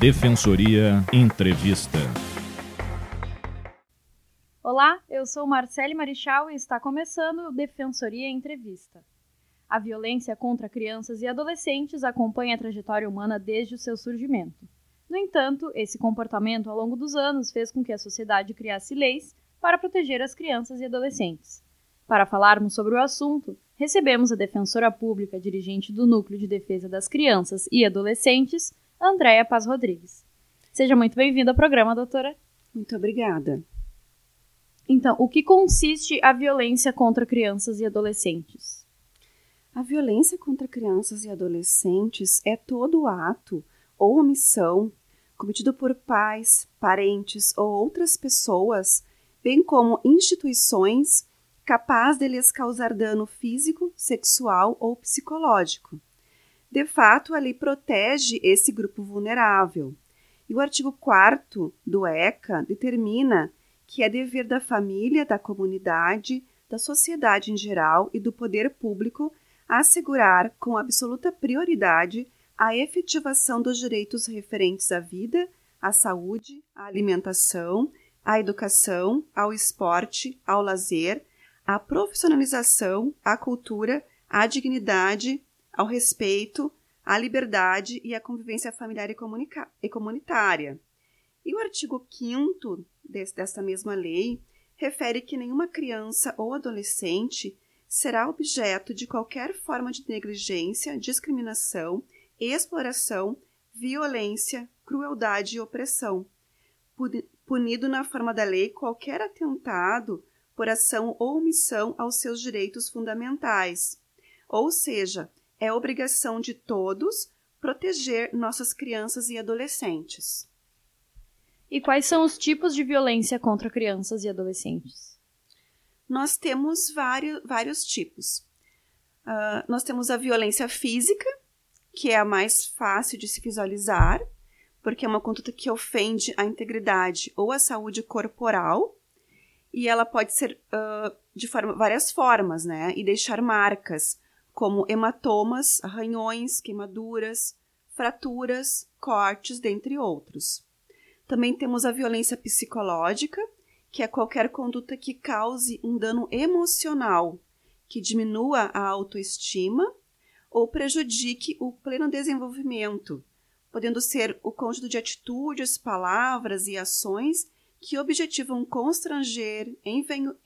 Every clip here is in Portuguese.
Defensoria Entrevista. Olá, eu sou Marcele Marichal e está começando o Defensoria Entrevista. A violência contra crianças e adolescentes acompanha a trajetória humana desde o seu surgimento. No entanto, esse comportamento ao longo dos anos fez com que a sociedade criasse leis para proteger as crianças e adolescentes. Para falarmos sobre o assunto, recebemos a defensora pública dirigente do Núcleo de Defesa das Crianças e Adolescentes, Andréa Paz Rodrigues. Seja muito bem-vinda ao programa, doutora. Muito obrigada. Então, o que consiste a violência contra crianças e adolescentes? A violência contra crianças e adolescentes é todo ato ou omissão cometido por pais, parentes ou outras pessoas, bem como instituições, capaz de lhes causar dano físico, sexual ou psicológico. De fato, a lei protege esse grupo vulnerável. E o artigo 4 do ECA determina que é dever da família, da comunidade, da sociedade em geral e do poder público assegurar com absoluta prioridade a efetivação dos direitos referentes à vida, à saúde, à alimentação, à educação, ao esporte, ao lazer, à profissionalização, à cultura, à dignidade, ao respeito, à liberdade e à convivência familiar e, comunitária. E o artigo 5 desta mesma lei refere que nenhuma criança ou adolescente será objeto de qualquer forma de negligência, discriminação, exploração, violência, crueldade e opressão, punido na forma da lei qualquer atentado por ação ou omissão aos seus direitos fundamentais. Ou seja, é obrigação de todos proteger nossas crianças e adolescentes. E quais são os tipos de violência contra crianças e adolescentes? nós temos vários, vários tipos. Uh, nós temos a violência física, que é a mais fácil de se visualizar, porque é uma conduta que ofende a integridade ou a saúde corporal, e ela pode ser uh, de forma, várias formas, né? E deixar marcas, como hematomas, arranhões, queimaduras, fraturas, cortes, dentre outros. Também temos a violência psicológica, que é qualquer conduta que cause um dano emocional, que diminua a autoestima ou prejudique o pleno desenvolvimento, podendo ser o conjunto de atitudes, palavras e ações que objetivam constranger,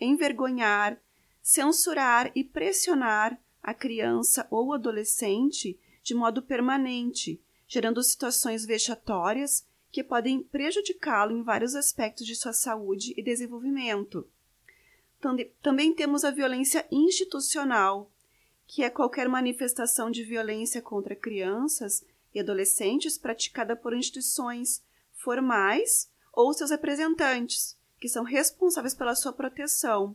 envergonhar, censurar e pressionar a criança ou adolescente de modo permanente, gerando situações vexatórias que podem prejudicá-lo em vários aspectos de sua saúde e desenvolvimento. Também temos a violência institucional, que é qualquer manifestação de violência contra crianças e adolescentes praticada por instituições formais ou seus representantes, que são responsáveis pela sua proteção.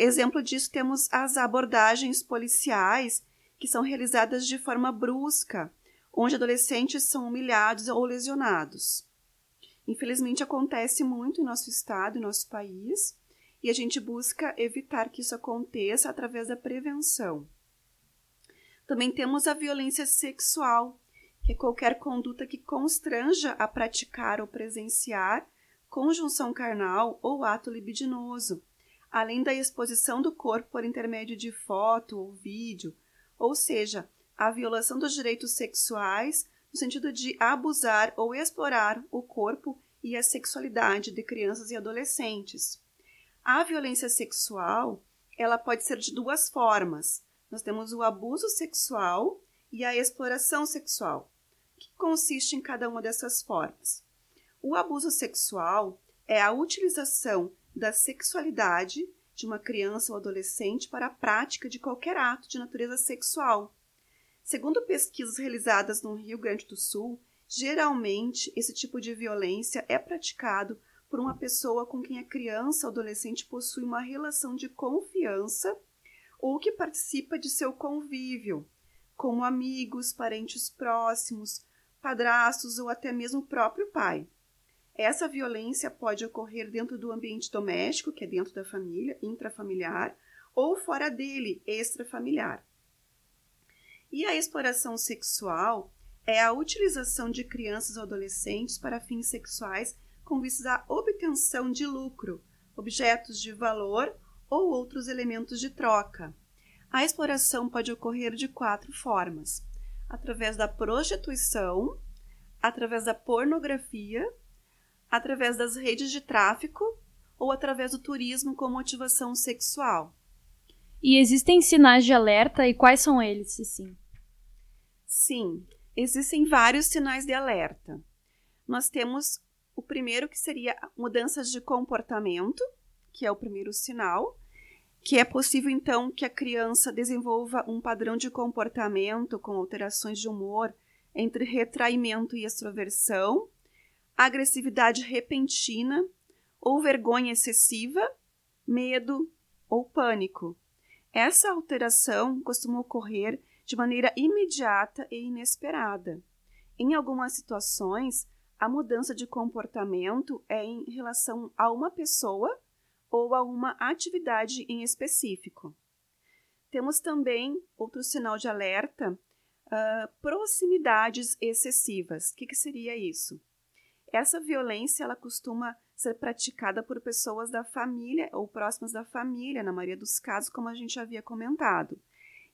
Exemplo disso temos as abordagens policiais, que são realizadas de forma brusca, onde adolescentes são humilhados ou lesionados. Infelizmente acontece muito em nosso estado, em nosso país, e a gente busca evitar que isso aconteça através da prevenção. Também temos a violência sexual, que é qualquer conduta que constranja a praticar ou presenciar conjunção carnal ou ato libidinoso, além da exposição do corpo por intermédio de foto ou vídeo, ou seja, a violação dos direitos sexuais no sentido de abusar ou explorar o corpo e a sexualidade de crianças e adolescentes. A violência sexual, ela pode ser de duas formas. Nós temos o abuso sexual e a exploração sexual, que consiste em cada uma dessas formas. O abuso sexual é a utilização da sexualidade de uma criança ou adolescente para a prática de qualquer ato de natureza sexual, Segundo pesquisas realizadas no Rio Grande do Sul, geralmente esse tipo de violência é praticado por uma pessoa com quem a criança ou adolescente possui uma relação de confiança ou que participa de seu convívio, como amigos, parentes próximos, padrastos ou até mesmo o próprio pai. Essa violência pode ocorrer dentro do ambiente doméstico, que é dentro da família, intrafamiliar, ou fora dele, extrafamiliar. E a exploração sexual é a utilização de crianças ou adolescentes para fins sexuais com vistas à obtenção de lucro, objetos de valor ou outros elementos de troca. A exploração pode ocorrer de quatro formas: através da prostituição, através da pornografia, através das redes de tráfico ou através do turismo com motivação sexual. E existem sinais de alerta e quais são eles, sim? Sim, existem vários sinais de alerta. Nós temos o primeiro que seria mudanças de comportamento, que é o primeiro sinal, que é possível então que a criança desenvolva um padrão de comportamento com alterações de humor entre retraimento e extroversão, agressividade repentina ou vergonha excessiva, medo ou pânico. Essa alteração costuma ocorrer de maneira imediata e inesperada. Em algumas situações, a mudança de comportamento é em relação a uma pessoa ou a uma atividade em específico. Temos também outro sinal de alerta: uh, proximidades excessivas. O que, que seria isso? Essa violência ela costuma ser praticada por pessoas da família ou próximas da família, na maioria dos casos, como a gente havia comentado.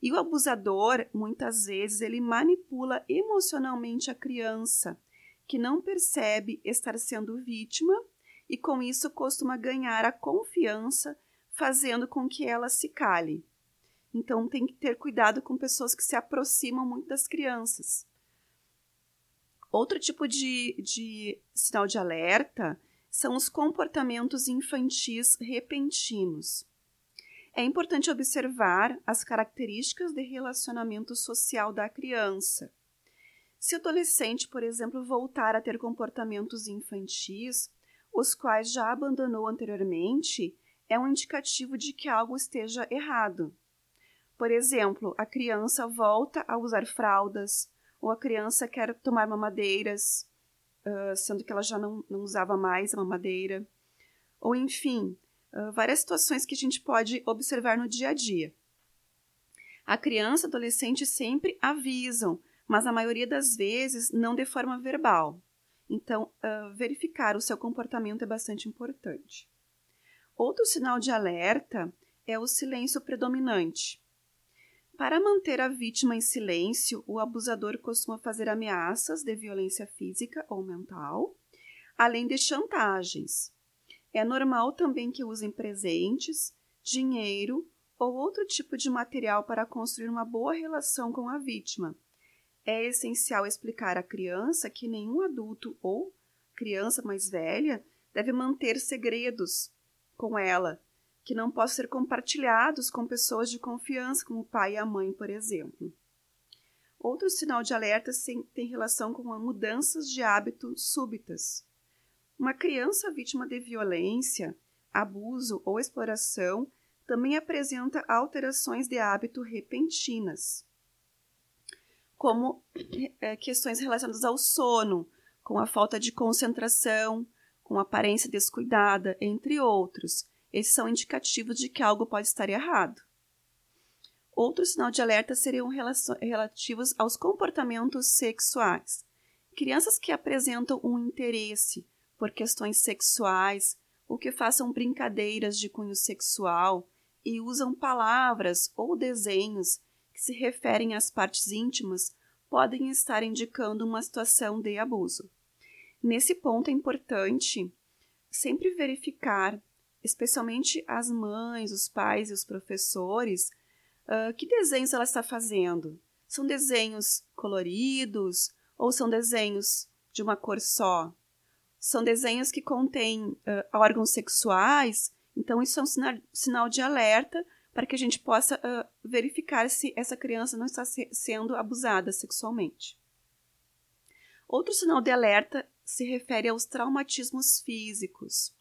E o abusador, muitas vezes, ele manipula emocionalmente a criança, que não percebe estar sendo vítima e com isso costuma ganhar a confiança, fazendo com que ela se cale. Então tem que ter cuidado com pessoas que se aproximam muito das crianças. Outro tipo de, de sinal de alerta são os comportamentos infantis repentinos. É importante observar as características de relacionamento social da criança. Se o adolescente, por exemplo, voltar a ter comportamentos infantis, os quais já abandonou anteriormente, é um indicativo de que algo esteja errado. Por exemplo, a criança volta a usar fraldas, ou a criança quer tomar mamadeiras, uh, sendo que ela já não, não usava mais a mamadeira. Ou, enfim, uh, várias situações que a gente pode observar no dia a dia. A criança e adolescente sempre avisam, mas a maioria das vezes não de forma verbal. Então, uh, verificar o seu comportamento é bastante importante. Outro sinal de alerta é o silêncio predominante. Para manter a vítima em silêncio, o abusador costuma fazer ameaças de violência física ou mental, além de chantagens. É normal também que usem presentes, dinheiro ou outro tipo de material para construir uma boa relação com a vítima. É essencial explicar à criança que nenhum adulto ou criança mais velha deve manter segredos com ela que não possam ser compartilhados com pessoas de confiança, como o pai e a mãe, por exemplo. Outro sinal de alerta tem relação com mudanças de hábito súbitas. Uma criança vítima de violência, abuso ou exploração também apresenta alterações de hábito repentinas, como é, questões relacionadas ao sono, com a falta de concentração, com aparência descuidada, entre outros, esses são indicativos de que algo pode estar errado. Outro sinal de alerta seriam relativos aos comportamentos sexuais. Crianças que apresentam um interesse por questões sexuais ou que façam brincadeiras de cunho sexual e usam palavras ou desenhos que se referem às partes íntimas podem estar indicando uma situação de abuso. Nesse ponto é importante sempre verificar especialmente as mães, os pais e os professores, uh, que desenhos ela está fazendo? São desenhos coloridos ou são desenhos de uma cor só? São desenhos que contêm uh, órgãos sexuais, então isso é um sinal, de alerta para que a gente possa uh, verificar se essa criança não está se, sendo abusada sexualmente. Outro sinal de alerta se refere aos traumatismos físicos.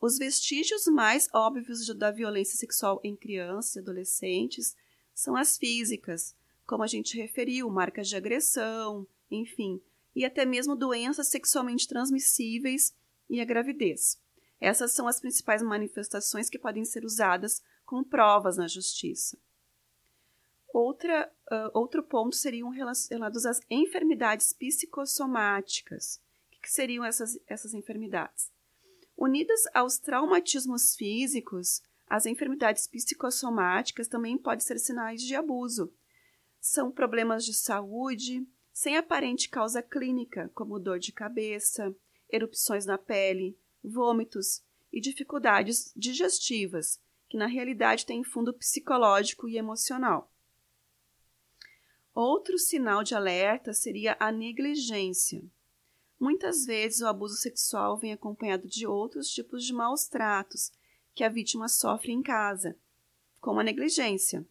Os vestígios mais óbvios da violência sexual em crianças e adolescentes são as físicas, como a gente referiu, marcas de agressão, enfim, e até mesmo doenças sexualmente transmissíveis e a gravidez. Essas são as principais manifestações que podem ser usadas como provas na justiça. Outra, uh, outro ponto seriam relacionados às enfermidades psicossomáticas. O que, seriam essas, essas enfermidades? Unidas aos traumatismos físicos, as enfermidades psicossomáticas também podem ser sinais de abuso. São problemas de saúde sem aparente causa clínica, como dor de cabeça, erupções na pele, vômitos e dificuldades digestivas, que na realidade têm fundo psicológico e emocional. Outro sinal de alerta seria a negligência. Muitas vezes o abuso sexual vem acompanhado de outros tipos de maus tratos que a vítima sofre em casa, como a negligência.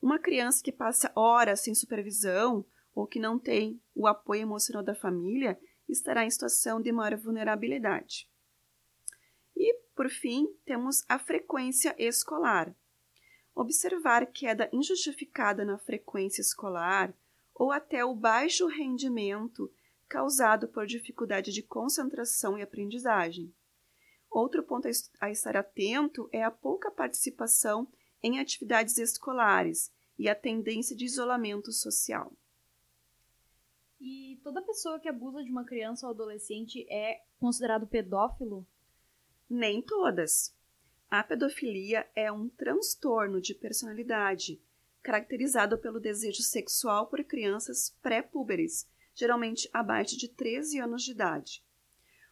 Uma criança que passa horas sem supervisão ou que não tem o apoio emocional da família estará em situação de maior vulnerabilidade. E, por fim, temos a frequência escolar. Observar queda injustificada na frequência escolar ou até o baixo rendimento causado por dificuldade de concentração e aprendizagem. Outro ponto a estar atento é a pouca participação em atividades escolares e a tendência de isolamento social. E toda pessoa que abusa de uma criança ou adolescente é considerado pedófilo? Nem todas. A pedofilia é um transtorno de personalidade caracterizado pelo desejo sexual por crianças pré-púberes, geralmente abaixo de 13 anos de idade.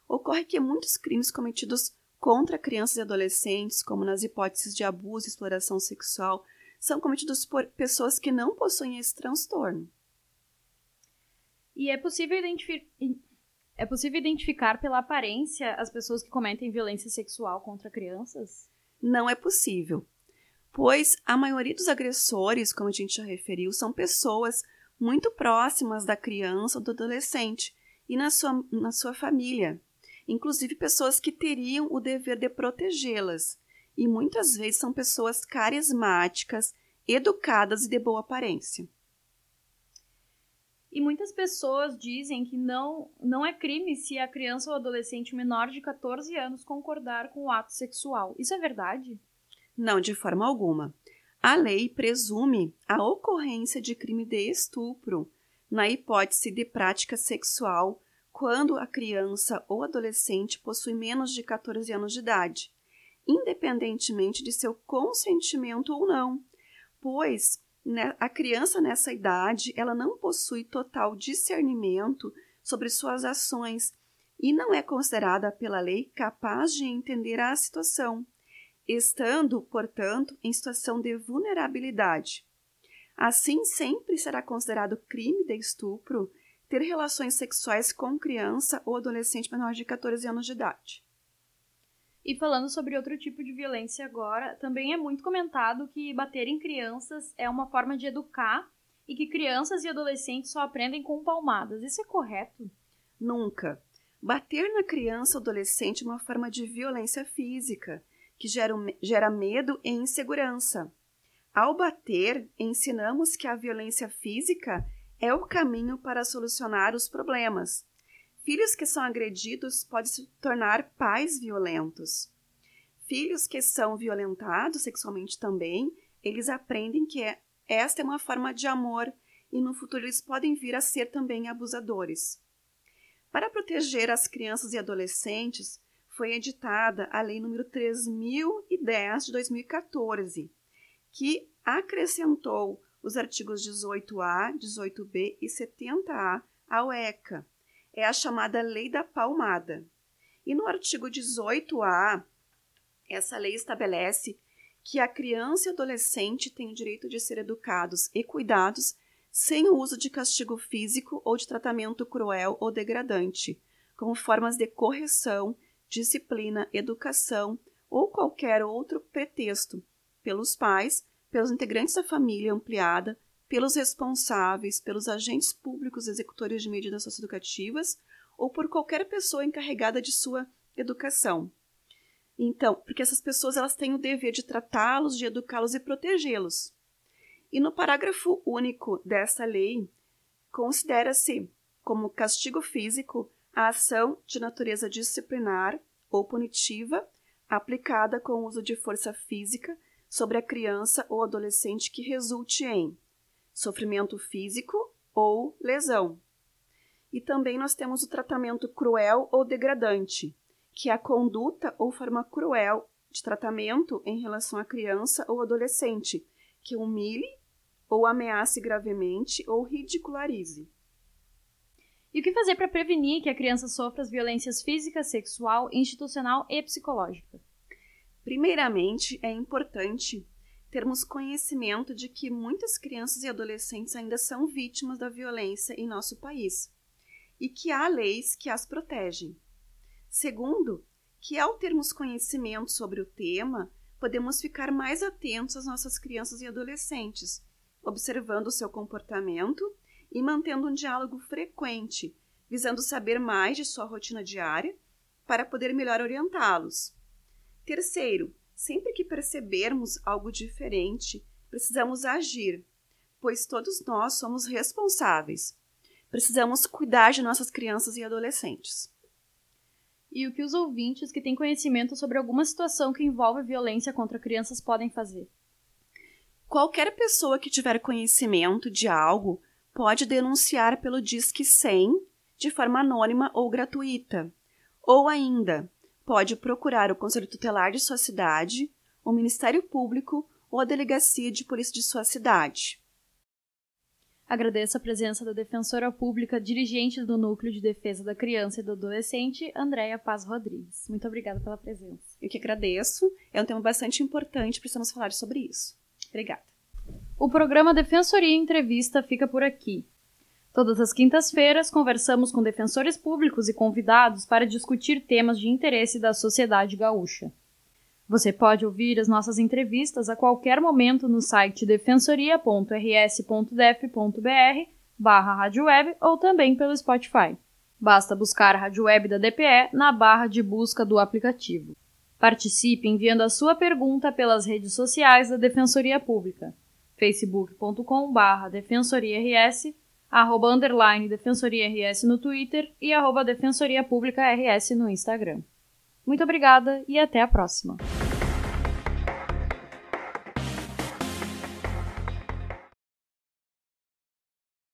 Ocorre que muitos crimes cometidos contra crianças e adolescentes, como nas hipóteses de abuso e exploração sexual, são cometidos por pessoas que não possuem esse transtorno. E é possível, é possível identificar pela aparência as pessoas que cometem violência sexual contra crianças? Não é possível, pois a maioria dos agressores, como a gente já referiu, são pessoas muito próximas da criança ou do adolescente e na sua, na sua família, inclusive pessoas que teriam o dever de protegê-las, e muitas vezes são pessoas carismáticas, educadas e de boa aparência. E muitas pessoas dizem que não, não é crime se a criança ou adolescente menor de 14 anos concordar com o ato sexual. Isso é verdade? Não, de forma alguma. A lei presume a ocorrência de crime de estupro na hipótese de prática sexual quando a criança ou adolescente possui menos de 14 anos de idade, independentemente de seu consentimento ou não, pois né, a criança nessa idade ela não possui total discernimento sobre suas ações e não é considerada pela lei capaz de entender a situação, estando, portanto, em situação de vulnerabilidade. Assim, sempre será considerado crime de estupro ter relações sexuais com criança ou adolescente menor de 14 anos de idade. E falando sobre outro tipo de violência agora, também é muito comentado que bater em crianças é uma forma de educar e que crianças e adolescentes só aprendem com palmadas. Isso é correto? Nunca. Bater na criança ou adolescente é uma forma de violência física, que gera, gera medo e insegurança. Ao bater, ensinamos que a violência física é o caminho para solucionar os problemas Filhos que são agredidos podem se tornar pais violentos. Filhos que são violentados sexualmente também, eles aprendem que é, esta é uma forma de amor e no futuro eles podem vir a ser também abusadores. Para proteger as crianças e adolescentes, foi editada a Lei nº 3010 de 2014, que acrescentou os artigos 18A, 18B e 70A ao ECA, é a chamada Lei da Palmada. E no artigo 18A, essa lei estabelece que a criança e adolescente têm o direito de ser educados e cuidados sem o uso de castigo físico ou de tratamento cruel ou degradante, como formas de correção, disciplina, educação ou qualquer outro pretexto, pelos pais, pelos integrantes da família ampliada, pelos responsáveis, pelos agentes públicos executores de medidas socioeducativas ou por qualquer pessoa encarregada de sua educação. Então, porque essas pessoas elas têm o dever de tratá-los, de educá-los e protegê-los. E no parágrafo único dessa lei, considera-se como castigo físico a ação de natureza disciplinar ou punitiva aplicada com o uso de força física sobre a criança ou adolescente que resulte em sofrimento físico ou lesão. E também nós temos o tratamento cruel ou degradante, que é a conduta ou forma cruel de tratamento em relação à criança ou adolescente, que humilhe ou ameace gravemente ou ridicularize. E o que fazer para prevenir que a criança sofra as violências física, sexual, institucional e psicológica? Primeiramente, é importante termos conhecimento de que muitas crianças e adolescentes ainda são vítimas da violência em nosso país e que há leis que as protegem. Segundo, que ao termos conhecimento sobre o tema, podemos ficar mais atentos às nossas crianças e adolescentes, observando o seu comportamento e mantendo um diálogo frequente, visando saber mais de sua rotina diária para poder melhor orientá-los. Terceiro, sempre que percebermos algo diferente, precisamos agir, pois todos nós somos responsáveis. Precisamos cuidar de nossas crianças e adolescentes e o que os ouvintes que têm conhecimento sobre alguma situação que envolve violência contra crianças podem fazer. Qualquer pessoa que tiver conhecimento de algo pode denunciar pelo Disque 100 de forma anônima ou gratuita. Ou ainda, pode procurar o Conselho Tutelar de sua cidade, o Ministério Público ou a Delegacia de Polícia de sua cidade. Agradeço a presença da defensora pública dirigente do Núcleo de Defesa da Criança e do Adolescente, Andréia Paz Rodrigues. Muito obrigada pela presença. Eu que agradeço. É um tema bastante importante, precisamos falar sobre isso. Obrigada. O programa Defensoria Entrevista fica por aqui. Todas as quintas-feiras, conversamos com defensores públicos e convidados para discutir temas de interesse da sociedade gaúcha. Você pode ouvir as nossas entrevistas a qualquer momento no site defensoria.rs.def.br barra Rádio Web ou também pelo Spotify. Basta buscar a Rádio Web da DPE na barra de busca do aplicativo. Participe enviando a sua pergunta pelas redes sociais da Defensoria Pública, facebook.com barra defensoriars, arroba underline defensoriars no Twitter e arroba defensoria pública rs no Instagram. Muito obrigada e até a próxima!